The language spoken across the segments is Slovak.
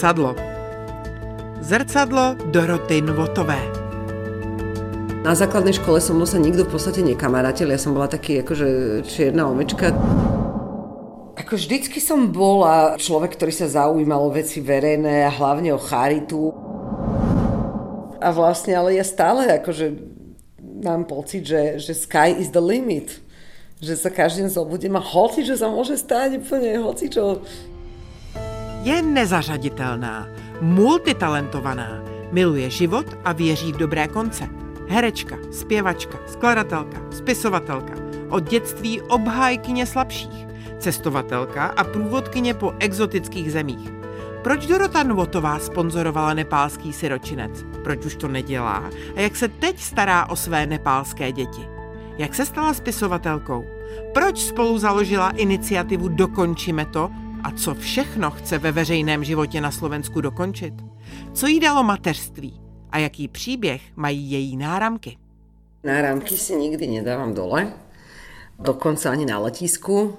Zrcadlo. Zrcadlo Doroty Novotové. Na základnej škole so mnou sa nikto v podstate nekamarátil, ja som bola taký akože čierna omečka. Ako vždycky som bola človek, ktorý sa zaujímal o veci verejné a hlavne o charitu. A vlastne, ale ja stále akože mám pocit, že, že sky is the limit. Že sa každý zobudím a hoci, že sa môže stať úplne hoci čo. Je nezařaditelná, multitalentovaná, miluje život a věří v dobré konce. Herečka, zpěvačka, skladatelka, spisovatelka, od dětství obhájkyně slabších, cestovatelka a průvodkyně po exotických zemích. Proč Dorota Nvotová sponzorovala nepálský siročinec? Proč už to nedělá? A jak se teď stará o své nepálské děti? Jak se stala spisovatelkou? Proč spolu založila iniciativu Dokončíme to a co všechno chce ve veřejném životě na Slovensku dokončit? Co jí dalo mateřství? A jaký příběh mají její náramky? Náramky si nikdy nedávam dole, dokonca ani na letisku.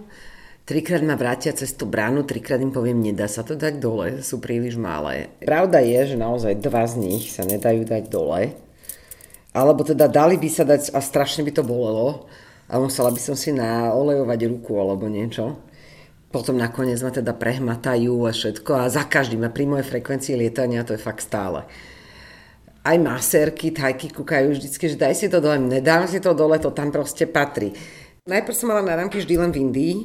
Trikrát ma vrátia cez tú bránu, trikrát im poviem, nedá sa to dať dole, sú príliš malé. Pravda je, že naozaj dva z nich sa nedajú dať dole, alebo teda dali by sa dať a strašne by to bolelo a musela by som si naolejovať ruku alebo niečo potom nakoniec ma teda prehmatajú a všetko a za každým a pri mojej frekvencii lietania to je fakt stále. Aj maserky, tajky kúkajú vždycky, že daj si to dole, nedám si to dole, to tam proste patrí. Najprv som mala náramky vždy len v Indii,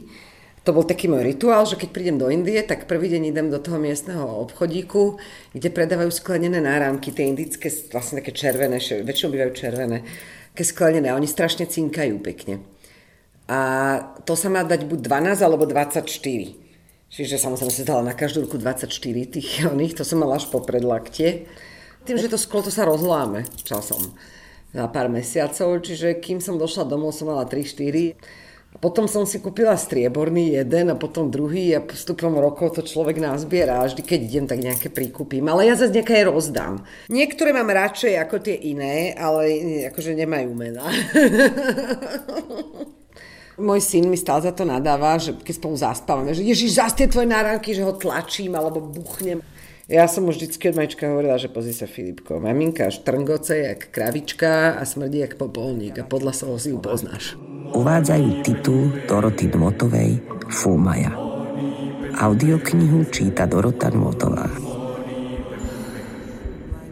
to bol taký môj rituál, že keď prídem do Indie, tak prvý deň idem do toho miestneho obchodíku, kde predávajú sklenené náramky, tie indické, vlastne také červené, väčšinou bývajú červené, také sklenené, oni strašne cinkajú pekne. A to sa má dať buď 12 alebo 24. Čiže samozrejme sa dala na každú ruku 24 tých oných, to som mala až po predlakte. Tým, že to sklo to sa rozláme časom na pár mesiacov, čiže kým som došla domov, som mala 3-4. A potom som si kúpila strieborný jeden a potom druhý a postupom rokov to človek nazbiera a vždy keď idem, tak nejaké prikúpim. Ale ja zase nejaké rozdám. Niektoré mám radšej ako tie iné, ale akože nemajú mena. Môj syn mi stále za to nadáva, že keď spolu zaspávame, že ježiš, zas tie tvoje náramky, že ho tlačím alebo buchnem. Ja som už vždycky od majčka hovorila, že pozri sa Filipko, maminka štrngoce jak kravička a smrdí jak popolník a podľa toho si ju poznáš. Uvádzajú titul Doroty Dmotovej Fúmaja. Audioknihu číta Dorota Dmotová.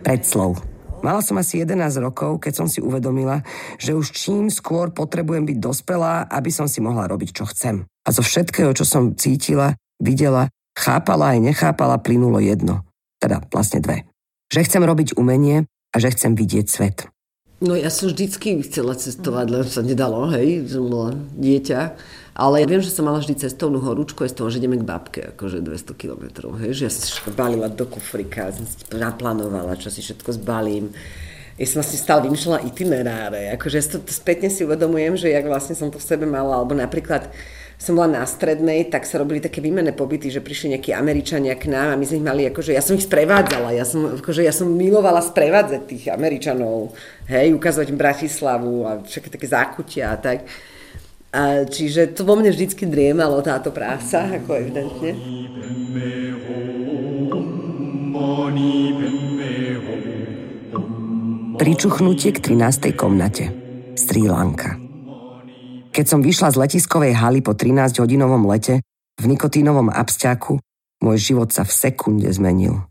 Predslov Mala som asi 11 rokov, keď som si uvedomila, že už čím skôr potrebujem byť dospelá, aby som si mohla robiť, čo chcem. A zo všetkého, čo som cítila, videla, chápala aj nechápala, plynulo jedno. Teda vlastne dve. Že chcem robiť umenie a že chcem vidieť svet. No ja som vždycky chcela cestovať, len sa nedalo, hej, som bola dieťa. Ale ja viem, že som mala vždy cestovnú horúčku aj z toho, že ideme k babke, akože 200 km, hej, že ja som balila do kufrika, som si naplánovala, čo si všetko zbalím. Ja som vlastne stále vymýšľala itineráre, akože ja to spätne si uvedomujem, že jak vlastne som to v sebe mala, alebo napríklad som bola na strednej, tak sa robili také výmenné pobyty, že prišli nejakí Američania k nám a my sme ich mali, akože ja som ich sprevádzala, ja som, akože ja som milovala sprevádzať tých Američanov, hej, ukázať im Bratislavu a všetky také zákutia a tak. A čiže to vo mne vždycky driemalo táto práca, ako evidentne. Pričuchnutie k 13. komnate. Sri Lanka. Keď som vyšla z letiskovej haly po 13-hodinovom lete v nikotínovom absťaku, môj život sa v sekunde zmenil.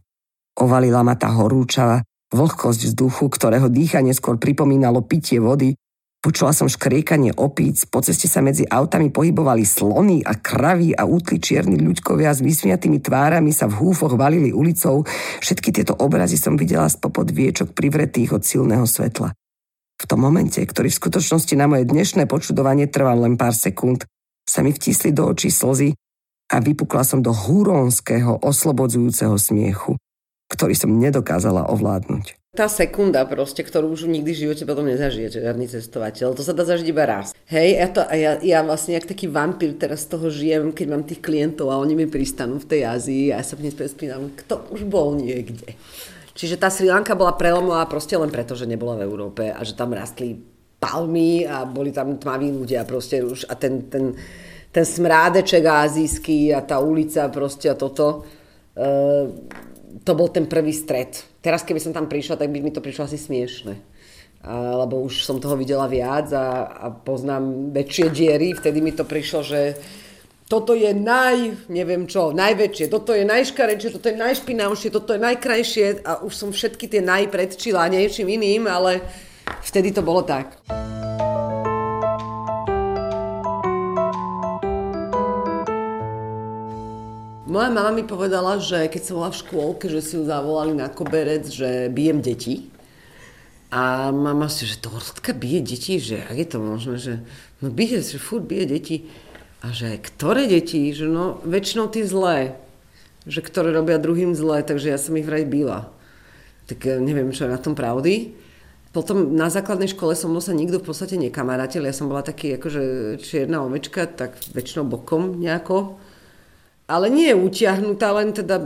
Ovalila ma tá horúčava, vlhkosť vzduchu, ktorého dýchanie skôr pripomínalo pitie vody, Počula som škriekanie opíc, po ceste sa medzi autami pohybovali slony a kravy a útli čierni ľuďkovia s vysmiatými tvárami sa v húfoch valili ulicou. Všetky tieto obrazy som videla spopod viečok privretých od silného svetla. V tom momente, ktorý v skutočnosti na moje dnešné počudovanie trval len pár sekúnd, sa mi vtisli do očí slzy a vypukla som do húronského, oslobodzujúceho smiechu, ktorý som nedokázala ovládnuť. Tá sekunda proste, ktorú už nikdy v živote potom nezažijete, žiadny cestovateľ, to sa dá zažiť iba raz. Hej, ja, to, ja, ja vlastne jak taký vampír teraz z toho žijem, keď mám tých klientov a oni mi pristanú v tej Ázii a ja sa v nej spínam, kto už bol niekde. Čiže tá Sri Lanka bola prelomová proste len preto, že nebola v Európe a že tam rastli palmy a boli tam tmaví ľudia proste už a ten, ten, ten smrádeček azijský a tá ulica proste a toto. Uh, to bol ten prvý stret. Teraz, keby som tam prišla, tak by mi to prišlo asi smiešne. A, lebo už som toho videla viac a, a poznám väčšie diery. Vtedy mi to prišlo, že toto je naj, neviem čo, najväčšie, toto je najškarečšie, toto je najšpinavšie, toto je najkrajšie a už som všetky tie naj predčila niečím iným, ale vtedy to bolo tak. Moja mama mi povedala, že keď som bola v škôlke, že si ju zavolali na koberec, že bijem deti. A mama si, že Dorotka bije deti, že ak je to možné, že no bije, že furt bije deti. A že ktoré deti? Že no väčšinou tie zlé. Že ktoré robia druhým zlé, takže ja som ich vraj byla. Tak neviem, čo je na tom pravdy. Potom na základnej škole som sa nikto v podstate nekamarátil. Ja som bola taký akože čierna ovečka, tak väčšinou bokom nejako ale nie utiahnutá, len teda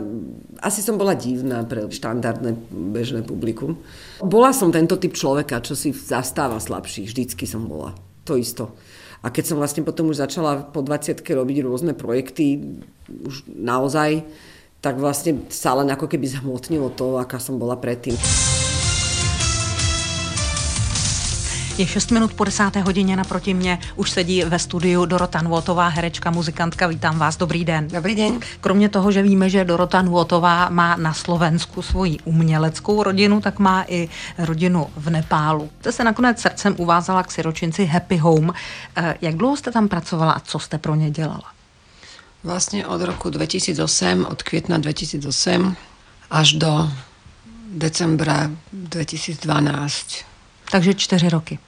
asi som bola divná pre štandardné bežné publikum. Bola som tento typ človeka, čo si zastáva slabších, vždycky som bola. To isto. A keď som vlastne potom už začala po 20 robiť rôzne projekty, už naozaj, tak vlastne sa len ako keby zhmotnilo to, aká som bola predtým. Je 6 minut po desáté hodině naproti mě. Už sedí ve studiu Dorota Nvotová, herečka, muzikantka. Vítám vás, dobrý den. Dobrý den. Kromě toho, že víme, že Dorota Nvotová má na Slovensku svoji uměleckou rodinu, tak má i rodinu v Nepálu. Jste se nakonec srdcem uvázala k siročinci Happy Home. Eh, jak dlouho jste tam pracovala a co jste pro ně dělala? Vlastně od roku 2008, od května 2008 až do decembra 2012. Takže čtyři roky.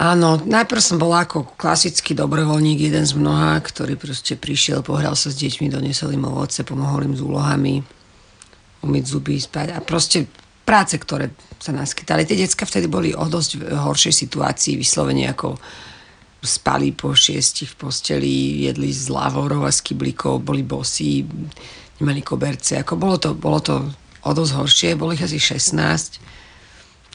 Áno, najprv som bola ako klasický dobrovoľník, jeden z mnoha, ktorý proste prišiel, pohral sa s deťmi, donesol im ovoce, pomohol im s úlohami, umyť zuby, spať a proste práce, ktoré sa naskytali. Tie decka vtedy boli o dosť horšej situácii, vyslovene ako spali po šiestich v posteli, jedli z lavorov a z kyblíkov, boli bosí, nemali koberce. Ako bolo, to, bolo to o dosť horšie, bolo ich asi 16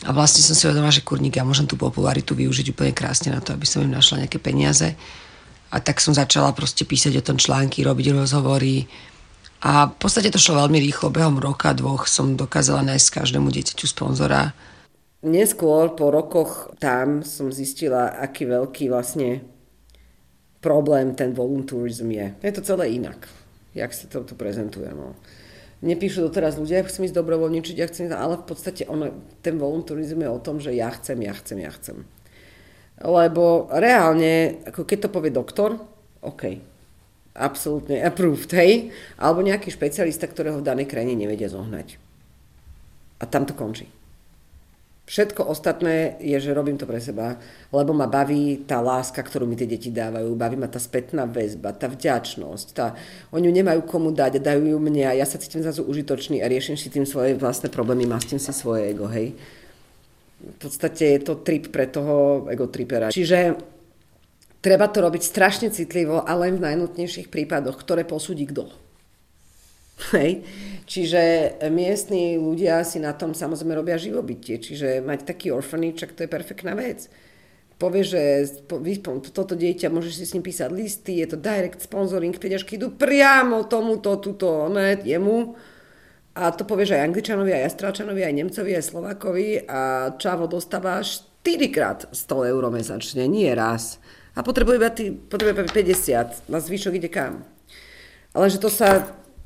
a vlastne som si uvedomila, že kurník, ja môžem tú popularitu využiť úplne krásne na to, aby som im našla nejaké peniaze. A tak som začala proste písať o tom články, robiť rozhovory. A v podstate to šlo veľmi rýchlo. Behom roka, dvoch som dokázala nájsť každému dieťaťu sponzora. Neskôr, po rokoch tam som zistila, aký veľký vlastne problém ten volunturizm je. Je to celé inak, jak sa to tu prezentuje. No nepíšu doteraz ľudia, ja chcem ísť dobrovoľničiť, ja chcem, ale v podstate ono, ten volunturizm je o tom, že ja chcem, ja chcem, ja chcem. Lebo reálne, ako keď to povie doktor, OK, absolútne approved, hej, alebo nejaký špecialista, ktorého v danej krajine nevedia zohnať. A tam to končí. Všetko ostatné je, že robím to pre seba, lebo ma baví tá láska, ktorú mi tie deti dávajú, baví ma tá spätná väzba, tá vďačnosť, tá, oni ju nemajú komu dať, dajú ju mne a ja sa cítim zrazu užitočný a riešim si tým svoje vlastné problémy, mastím si svoje ego, hej. V podstate je to trip pre toho ego tripera. Čiže treba to robiť strašne citlivo a len v najnutnejších prípadoch, ktoré posúdi kto. Hej. Čiže miestni ľudia si na tom samozrejme robia živobytie. Čiže mať taký orphanage, to je perfektná vec. Povie, že toto dieťa, môžeš si s ním písať listy, je to direct sponsoring, peňažky idú priamo tomuto, tuto, ne, jemu. A to povie, že aj Angličanovi, aj Astrálčanovi, aj Nemcovi, aj Slovákovi a Čavo dostáva 4 krát 100 eur mesačne, nie raz. A potrebuje iba, potrebuje 50, na zvyšok ide kam. Ale že to sa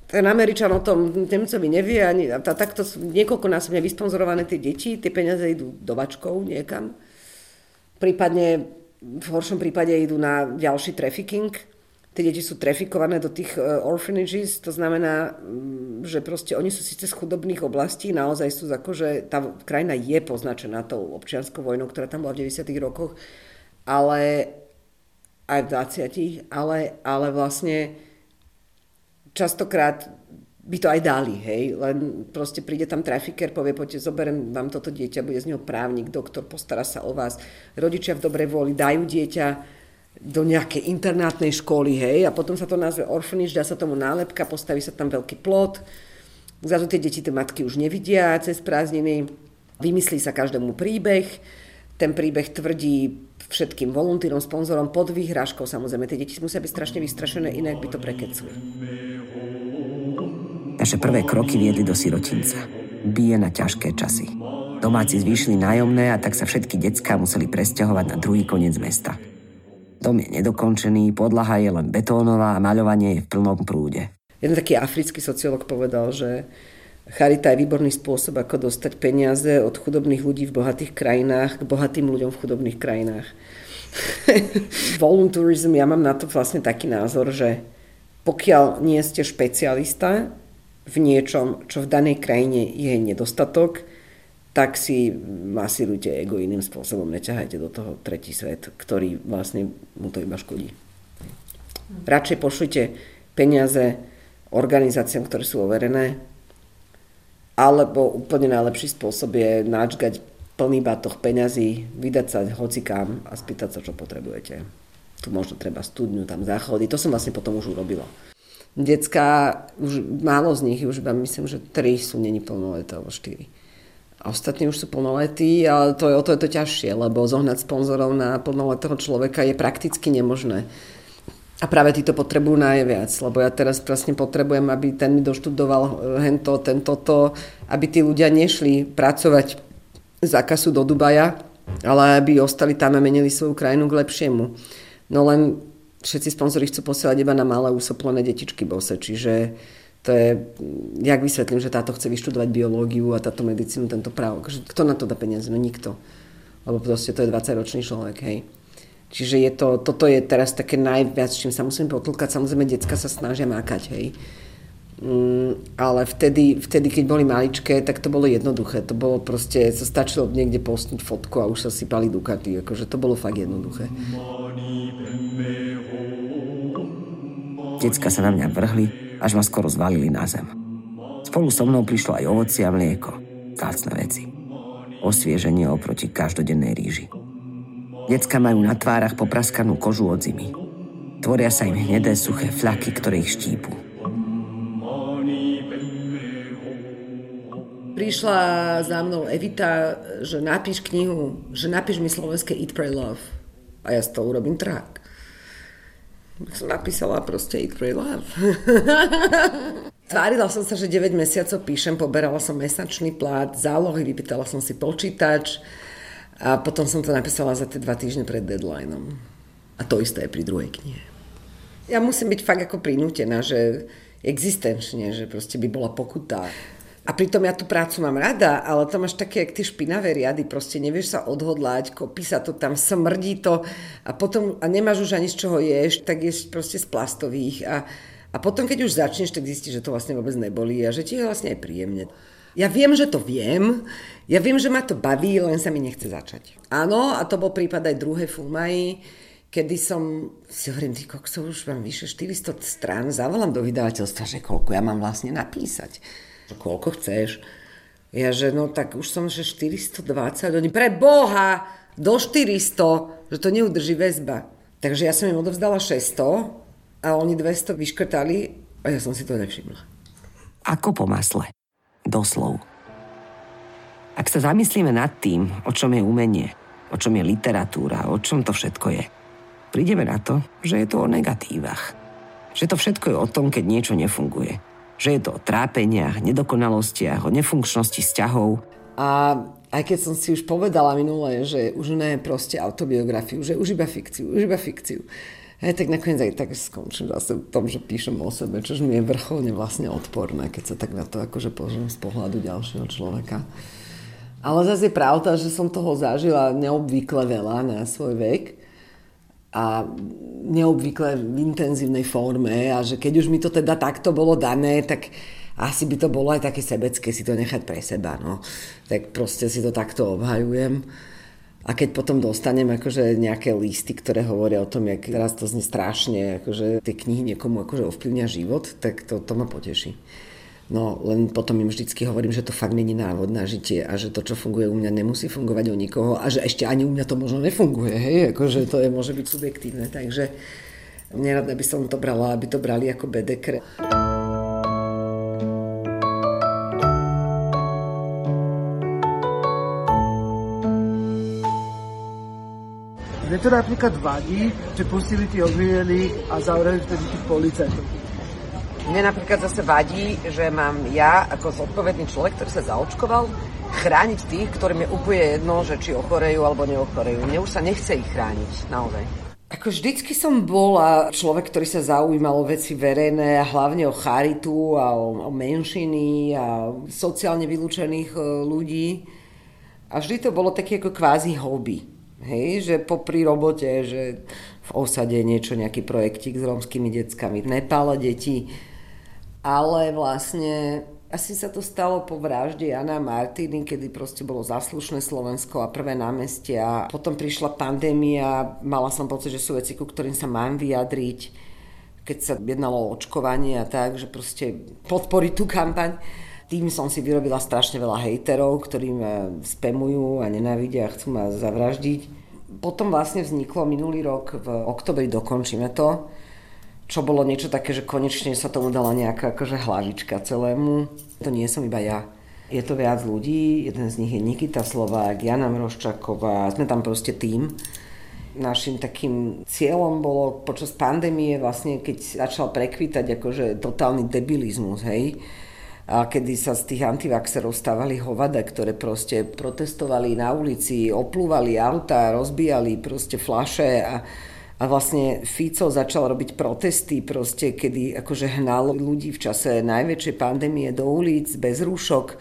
ten Američan o tom Nemcovi nevie, ani, a takto sú niekoľkonásobne vysponzorované tie deti, tie peniaze idú do vačkov niekam. Prípadne, v horšom prípade idú na ďalší trafficking. Tie deti sú trafikované do tých uh, orphanages, to znamená, um, že proste oni sú síce z chudobných oblastí, naozaj sú ako, že tá krajina je poznačená tou občianskou vojnou, ktorá tam bola v 90. rokoch, ale aj v 20. ale, ale vlastne častokrát by to aj dali, hej, len proste príde tam trafiker, povie, poďte, zoberiem vám toto dieťa, bude z neho právnik, doktor, postará sa o vás. Rodičia v dobrej vôli dajú dieťa do nejakej internátnej školy, hej, a potom sa to nazve orphanage, dá sa tomu nálepka, postaví sa tam veľký plot, zrazu tie deti tie matky už nevidia cez prázdniny, vymyslí sa každému príbeh, ten príbeh tvrdí všetkým voluntírom, sponzorom pod výhražkou. Samozrejme, tie deti musia byť strašne vystrašené, inak by to prekecli. Naše prvé kroky viedli do sirotinca. Bije na ťažké časy. Domáci zvýšili nájomné a tak sa všetky decká museli presťahovať na druhý koniec mesta. Dom je nedokončený, podlaha je len betónová a maľovanie je v plnom prúde. Jeden taký africký sociológ povedal, že charita je výborný spôsob, ako dostať peniaze od chudobných ľudí v bohatých krajinách k bohatým ľuďom v chudobných krajinách. Voluntourism, ja mám na to vlastne taký názor, že pokiaľ nie ste špecialista v niečom, čo v danej krajine je nedostatok, tak si masírujte ego iným spôsobom, neťahajte do toho tretí svet, ktorý vlastne mu to iba škodí. Radšej pošlite peniaze organizáciám, ktoré sú overené, alebo úplne najlepší spôsob je načgať plný batoh peňazí, vydať sa hocikám a spýtať sa, čo potrebujete. Tu možno treba studňu, tam záchody. To som vlastne potom už urobila. Decka, už málo z nich, už iba myslím, že tri sú není plnoleté, alebo štyri. A ostatní už sú plnoletí, ale to je, o to je to ťažšie, lebo zohnať sponzorov na plnoletého človeka je prakticky nemožné. A práve tí to potrebujú najviac, lebo ja teraz presne potrebujem, aby ten mi doštudoval eh, hento, tento, to, aby tí ľudia nešli pracovať za kasu do Dubaja, ale aby ostali tam a menili svoju krajinu k lepšiemu. No len všetci sponzori chcú posielať iba na malé usoplené detičky bose, čiže to je, jak vysvetlím, že táto chce vyštudovať biológiu a táto medicínu, tento právo. Kto na to dá peniaze? No nikto. Lebo proste to je 20-ročný človek, hej. Čiže je to, toto je teraz také najviac, čím sa musím potlkať. Samozrejme, decka sa snažia mákať, hej. Mm, ale vtedy, vtedy, keď boli maličké, tak to bolo jednoduché. To bolo proste, sa stačilo niekde postnúť fotku a už sa sypali dukaty. Akože to bolo fakt jednoduché. Decka sa na mňa vrhli, až ma skoro zvalili na zem. Spolu so mnou prišlo aj ovoci a mlieko. Zácne veci. Osvieženie oproti každodennej ríži. Decka majú na tvárach popraskanú kožu od zimy. Tvoria sa im hnedé suché fľaky, ktoré ich štípu. Prišla za mnou Evita, že napíš knihu, že napíš mi slovenské Eat, Pray, Love. A ja z toho urobím trák. Som napísala proste Eat, Pray, Love. Tvárila som sa, že 9 mesiacov píšem, poberala som mesačný plát, zálohy, vypýtala som si počítač a potom som to napísala za tie dva týždne pred deadlineom. A to isté je pri druhej knihe. Ja musím byť fakt ako prinútená, že existenčne, že proste by bola pokuta. A pritom ja tú prácu mám rada, ale to máš také, jak tie špinavé riady, proste nevieš sa odhodlať, kopí sa to tam, smrdí to a potom, a nemáš už ani z čoho ješ, tak ješ proste z plastových a, a potom, keď už začneš, tak zistíš, že to vlastne vôbec nebolí a že ti je vlastne aj príjemne. Ja viem, že to viem, ja viem, že ma to baví, len sa mi nechce začať. Áno, a to bol prípad aj druhé Fumaji, kedy som si hovorím, ty koksov, už mám vyše 400 strán, zavolám do vydavateľstva, že koľko ja mám vlastne napísať koľko chceš? Ja, že no tak už som, že 420, oni pre Boha, do 400, že to neudrží väzba. Takže ja som im odovzdala 600 a oni 200 vyškrtali a ja som si to nevšimla. Ako po masle. Doslov. Ak sa zamyslíme nad tým, o čom je umenie, o čom je literatúra, o čom to všetko je, prídeme na to, že je to o negatívach. Že to všetko je o tom, keď niečo nefunguje že je to o trápeniach, nedokonalostiach, o nefunkčnosti vzťahov. A aj keď som si už povedala minule, že už ne proste autobiografiu, že už iba fikciu, už iba fikciu. Hej, tak nakoniec aj tak skončím zase v tom, že píšem o sebe, čo mi je vrcholne vlastne odporné, keď sa tak na to akože pozriem z pohľadu ďalšieho človeka. Ale zase je pravda, že som toho zažila neobvykle veľa na svoj vek a neobvykle v intenzívnej forme a že keď už mi to teda takto bolo dané, tak asi by to bolo aj také sebecké si to nechať pre seba, no. Tak proste si to takto obhajujem. A keď potom dostanem akože nejaké listy, ktoré hovoria o tom, jak teraz to znie strašne, akože tie knihy niekomu akože ovplyvňa život, tak to, to ma poteší. No len potom im vždycky hovorím, že to fakt není návod na žitie a že to, čo funguje u mňa, nemusí fungovať u nikoho a že ešte ani u mňa to možno nefunguje, hej, akože to je, môže byť subjektívne, takže nerada by som to brala, aby to brali ako bedekre. Mne to napríklad vadí, že pustili tých obvinených a zavreli vtedy tých policajtov Mne napríklad zase vadí, že mám ja ako zodpovedný človek, ktorý sa zaočkoval, chrániť tých, ktorým je úplne jedno, že či ochorejú alebo neochorejú. Mne už sa nechce ich chrániť, naozaj. Ako vždycky som bola človek, ktorý sa zaujímal o veci verejné a hlavne o charitu a o, o menšiny a sociálne vylúčených e, ľudí. A vždy to bolo také ako kvázi hobby. Hej, že popri robote, že v osade niečo, nejaký projektik s rómskymi deckami, v Nepále deti, ale vlastne asi sa to stalo po vražde Jana Martiny, kedy proste bolo zaslušné Slovensko a prvé námestia. Potom prišla pandémia, mala som pocit, že sú veci, ku ktorým sa mám vyjadriť, keď sa jednalo o očkovanie a tak, že proste podporiť tú kampaň. Tým som si vyrobila strašne veľa hejterov, ktorí ma spemujú a nenávidia a chcú ma zavraždiť. Potom vlastne vzniklo minulý rok, v oktobri dokončíme to, čo bolo niečo také, že konečne sa tomu dala nejaká akože hlavička celému. To nie som iba ja. Je to viac ľudí, jeden z nich je Nikita Slovák, Jana Mroščáková, sme tam proste tým. Našim takým cieľom bolo počas pandémie vlastne, keď začal prekvítať akože totálny debilizmus, hej, a kedy sa z tých antivaxerov stávali hovada, ktoré proste protestovali na ulici, oplúvali auta, rozbijali proste flaše a a vlastne Fico začal robiť protesty, proste, kedy akože hnal ľudí v čase najväčšej pandémie do ulic bez rúšok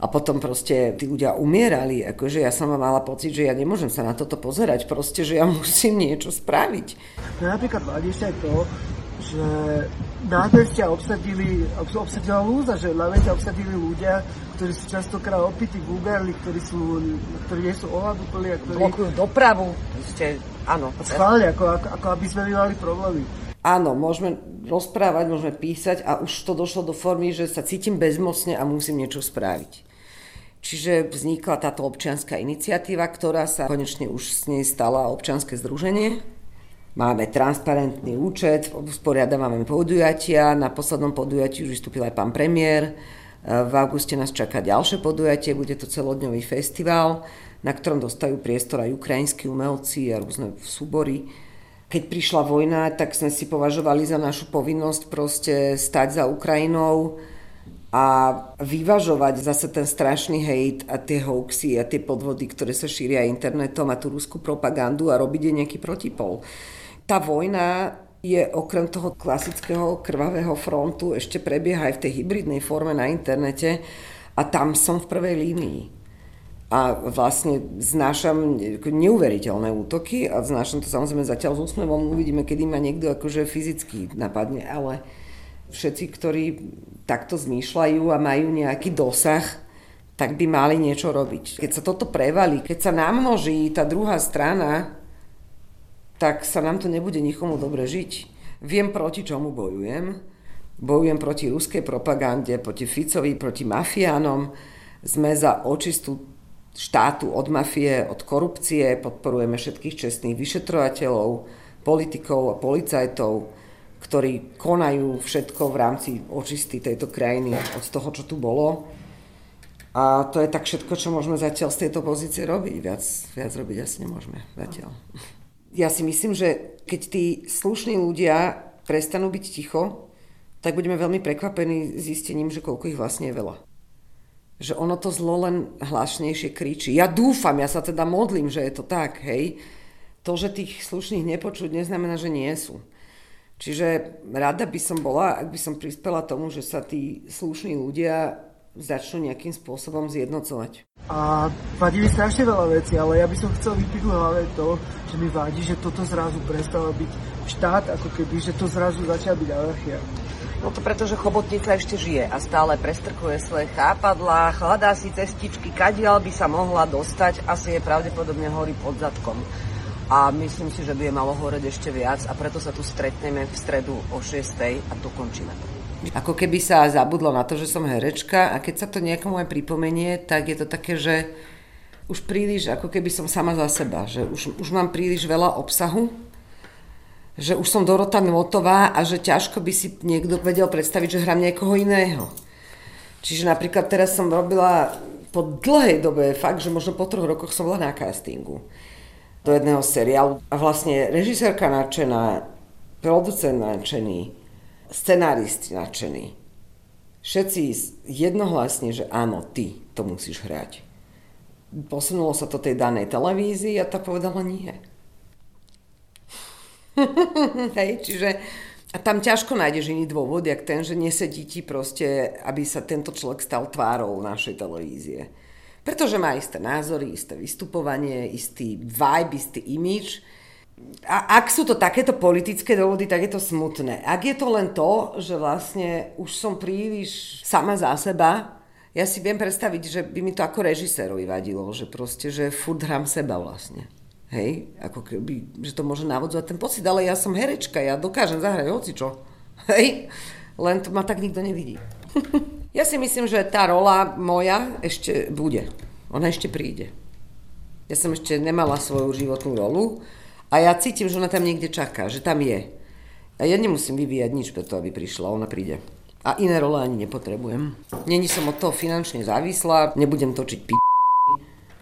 a potom proste tí ľudia umierali. Akože ja som mala pocit, že ja nemôžem sa na toto pozerať, proste, že ja musím niečo spraviť. No napríklad vadí sa aj to, že námestia obsadili, obsadila lúza, že námestia obsadili ľudia, ktorí sú častokrát opití, vulgárni, ktorí, sú, ktorí nie sú ohľaduplní a ktorí... Blokujú dopravu, ste, áno. Schválne, ako, ako, ako aby sme mali problémy. Áno, môžeme rozprávať, môžeme písať a už to došlo do formy, že sa cítim bezmocne a musím niečo spraviť. Čiže vznikla táto občianská iniciatíva, ktorá sa konečne už s nej stala občianske združenie, Máme transparentný účet, sporiadávame podujatia, na poslednom podujatí už vystúpil aj pán premiér, v auguste nás čaká ďalšie podujatie, bude to celodňový festival, na ktorom dostajú priestor aj ukrajinskí umelci a rôzne súbory. Keď prišla vojna, tak sme si považovali za našu povinnosť proste stať za Ukrajinou a vyvažovať zase ten strašný hejt a tie hoaxy a tie podvody, ktoré sa šíria internetom a tú ruskú propagandu a robiť je nejaký protipol tá vojna je okrem toho klasického krvavého frontu ešte prebieha aj v tej hybridnej forme na internete a tam som v prvej línii. A vlastne znášam neuveriteľné útoky a znášam to samozrejme zatiaľ s úsmevom. Uvidíme, kedy ma niekto akože fyzicky napadne, ale všetci, ktorí takto zmýšľajú a majú nejaký dosah, tak by mali niečo robiť. Keď sa toto prevalí, keď sa namnoží tá druhá strana, tak sa nám to nebude nikomu dobre žiť. Viem, proti čomu bojujem. Bojujem proti ruskej propagande, proti Ficovi, proti mafiánom. Sme za očistú štátu od mafie, od korupcie, podporujeme všetkých čestných vyšetrovateľov, politikov a policajtov, ktorí konajú všetko v rámci očisty tejto krajiny od toho, čo tu bolo. A to je tak všetko, čo môžeme zatiaľ z tejto pozície robiť. Viac, viac robiť asi nemôžeme zatiaľ ja si myslím, že keď tí slušní ľudia prestanú byť ticho, tak budeme veľmi prekvapení zistením, že koľko ich vlastne je veľa. Že ono to zlo len hlasnejšie kričí. Ja dúfam, ja sa teda modlím, že je to tak, hej. To, že tých slušných nepočuť, neznamená, že nie sú. Čiže rada by som bola, ak by som prispela tomu, že sa tí slušní ľudia začnú nejakým spôsobom zjednocovať. A vadí mi strašne veľa vecí, ale ja by som chcel vypichnúť hlavne to, že mi vadí, že toto zrazu prestáva byť štát, ako keby, že to zrazu začala byť anarchia. No to preto, že chobotnica ešte žije a stále prestrkuje svoje chápadlá, hľadá si cestičky, kadiaľ by sa mohla dostať, asi je pravdepodobne horí pod zadkom. A myslím si, že by je malo horeť ešte viac a preto sa tu stretneme v stredu o 6. a dokončíme to. Ako keby sa zabudlo na to, že som herečka a keď sa to niekomu aj pripomenie, tak je to také, že už príliš, ako keby som sama za seba, že už, už mám príliš veľa obsahu, že už som Dorota Notová a že ťažko by si niekto vedel predstaviť, že hrám niekoho iného. Čiže napríklad teraz som robila po dlhej dobe, fakt, že možno po troch rokoch som bola na castingu do jedného seriálu a vlastne režisérka nadšená, producent nadšený, scenáristi nadšení. Všetci jednohlasne, že áno, ty to musíš hrať. Posunulo sa to tej danej televízii a tá povedala nie. Hej, čiže a tam ťažko nájdeš iný dôvod, jak ten, že nesedí ti proste, aby sa tento človek stal tvárou našej televízie. Pretože má isté názory, isté vystupovanie, istý vibe, istý image. A ak sú to takéto politické dôvody, tak je to smutné. Ak je to len to, že vlastne už som príliš sama za seba, ja si viem predstaviť, že by mi to ako režisérovi vadilo, že proste, že furt hrám seba vlastne. Hej, ako keby, že to môže navodzovať ten pocit, ale ja som herečka, ja dokážem zahrať hocičo. Hej, len to ma tak nikto nevidí. ja si myslím, že tá rola moja ešte bude. Ona ešte príde. Ja som ešte nemala svoju životnú rolu a ja cítim, že ona tam niekde čaká, že tam je. A ja nemusím vyvíjať nič preto, aby prišla, ona príde. A iné role ani nepotrebujem. Není som od toho finančne závislá, nebudem točiť p***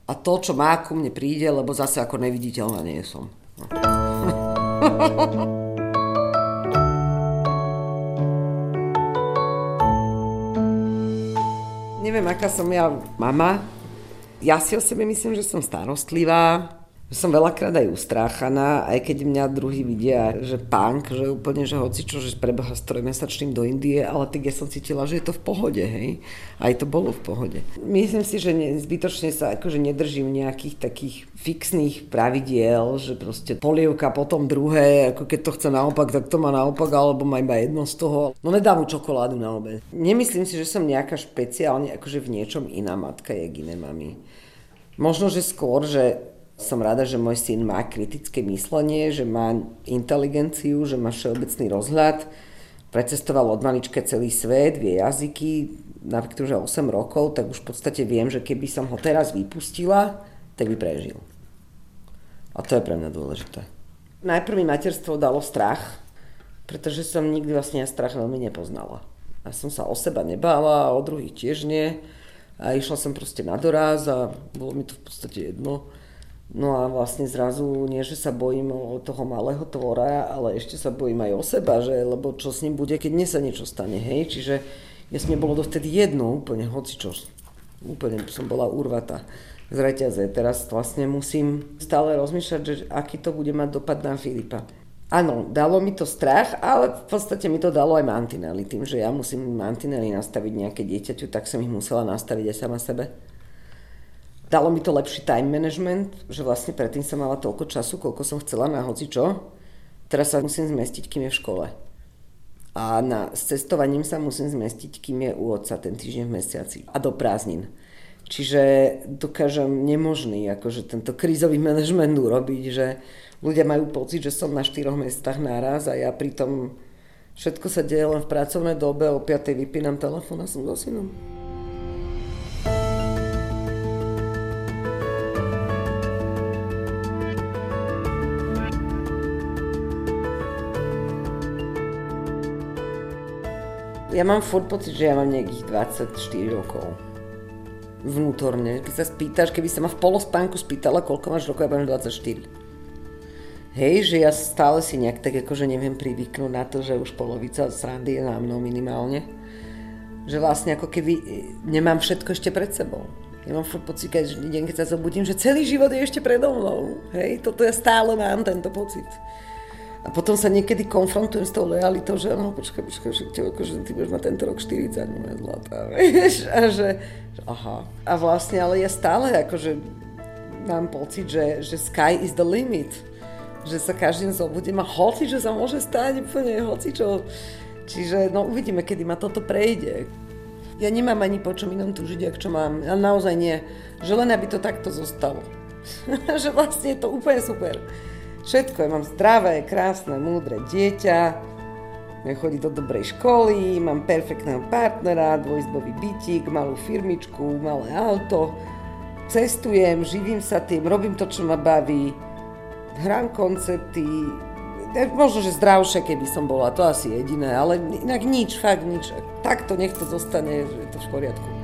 a to, čo má ku mne príde, lebo zase ako neviditeľná nie som. No. Neviem, aká som ja mama. Ja si o sebe myslím, že som starostlivá, som veľakrát aj ustráchaná, aj keď mňa druhý vidia, že punk, že úplne, že hoci čo, že prebeha s trojmesačným do Indie, ale tak ja som cítila, že je to v pohode, hej. Aj to bolo v pohode. Myslím si, že ne, zbytočne sa akože nedržím nejakých takých fixných pravidiel, že proste polievka, potom druhé, ako keď to chce naopak, tak to má naopak, alebo má iba jedno z toho. No nedám mu čokoládu na obed. Nemyslím si, že som nejaká špeciálne akože v niečom iná matka, jak iné mami. Možno, že skôr, že som rada, že môj syn má kritické myslenie, že má inteligenciu, že má všeobecný rozhľad. Precestoval od malička celý svet, vie jazyky, napríklad už 8 rokov, tak už v podstate viem, že keby som ho teraz vypustila, tak by prežil. A to je pre mňa dôležité. Najprv mi materstvo dalo strach, pretože som nikdy vlastne strach veľmi nepoznala. Ja som sa o seba nebála, o druhých tiež nie. A išla som proste na doraz a bolo mi to v podstate jedno. No a vlastne zrazu nie, že sa bojím o toho malého tvora, ale ešte sa bojím aj o seba, že, lebo čo s ním bude, keď mne sa niečo stane, hej. Čiže ja bolo dovtedy jedno úplne, hoci čo. Úplne som bola urvata z reťaze. Teraz vlastne musím stále rozmýšľať, že aký to bude mať dopad na Filipa. Áno, dalo mi to strach, ale v podstate mi to dalo aj mantinely. Tým, že ja musím mantinely nastaviť nejaké dieťaťu, tak som ich musela nastaviť aj sama sebe. Dalo mi to lepší time management, že vlastne predtým som mala toľko času, koľko som chcela na hoci čo. Teraz sa musím zmestiť, kým je v škole. A na, s cestovaním sa musím zmestiť, kým je u otca ten týždeň v mesiaci. A do prázdnin. Čiže dokážem nemožný, akože tento krízový manažment urobiť, že ľudia majú pocit, že som na štyroch mestách naraz a ja pritom všetko sa deje len v pracovnej dobe, o 5. vypínam telefón a som so synom. Ja mám furt pocit, že ja mám nejakých 24 rokov. Vnútorne. Keď sa spýtaš, keby sa ma v polospánku spýtala, koľko máš rokov, ja mám 24. Hej, že ja stále si nejak tak akože neviem privyknúť na to, že už polovica srandy je na mnou minimálne. Že vlastne ako keby nemám všetko ešte pred sebou. Ja mám furt pocit, keď deň, keď sa zobudím, že celý život je ešte predo mnou. Hej, toto ja stále mám tento pocit. A potom sa niekedy konfrontujem s tou realitou, že no počkaj, počkaj, že, akože ty budeš mať tento rok 40, moja zlatá, vieš, a že, že aha. A vlastne, ale ja stále akože mám pocit, že, že sky is the limit. Že sa každým zobudím a hoci, že sa môže stať úplne hoci čo. Čiže no uvidíme, kedy ma toto prejde. Ja nemám ani po čom inom túžiť, ak čo mám. Ale naozaj nie. Že len aby to takto zostalo. že vlastne je to úplne super. Všetko, ja mám zdravé, krásne, múdre dieťa, chodí do dobrej školy, mám perfektného partnera, dvojizbový bytík, malú firmičku, malé auto, cestujem, živím sa tým, robím to, čo ma baví, hrám koncerty, možno, že zdravšie, keby som bola, to asi jediné, ale inak nič, fakt nič. Takto nech to zostane, je to v poriadku.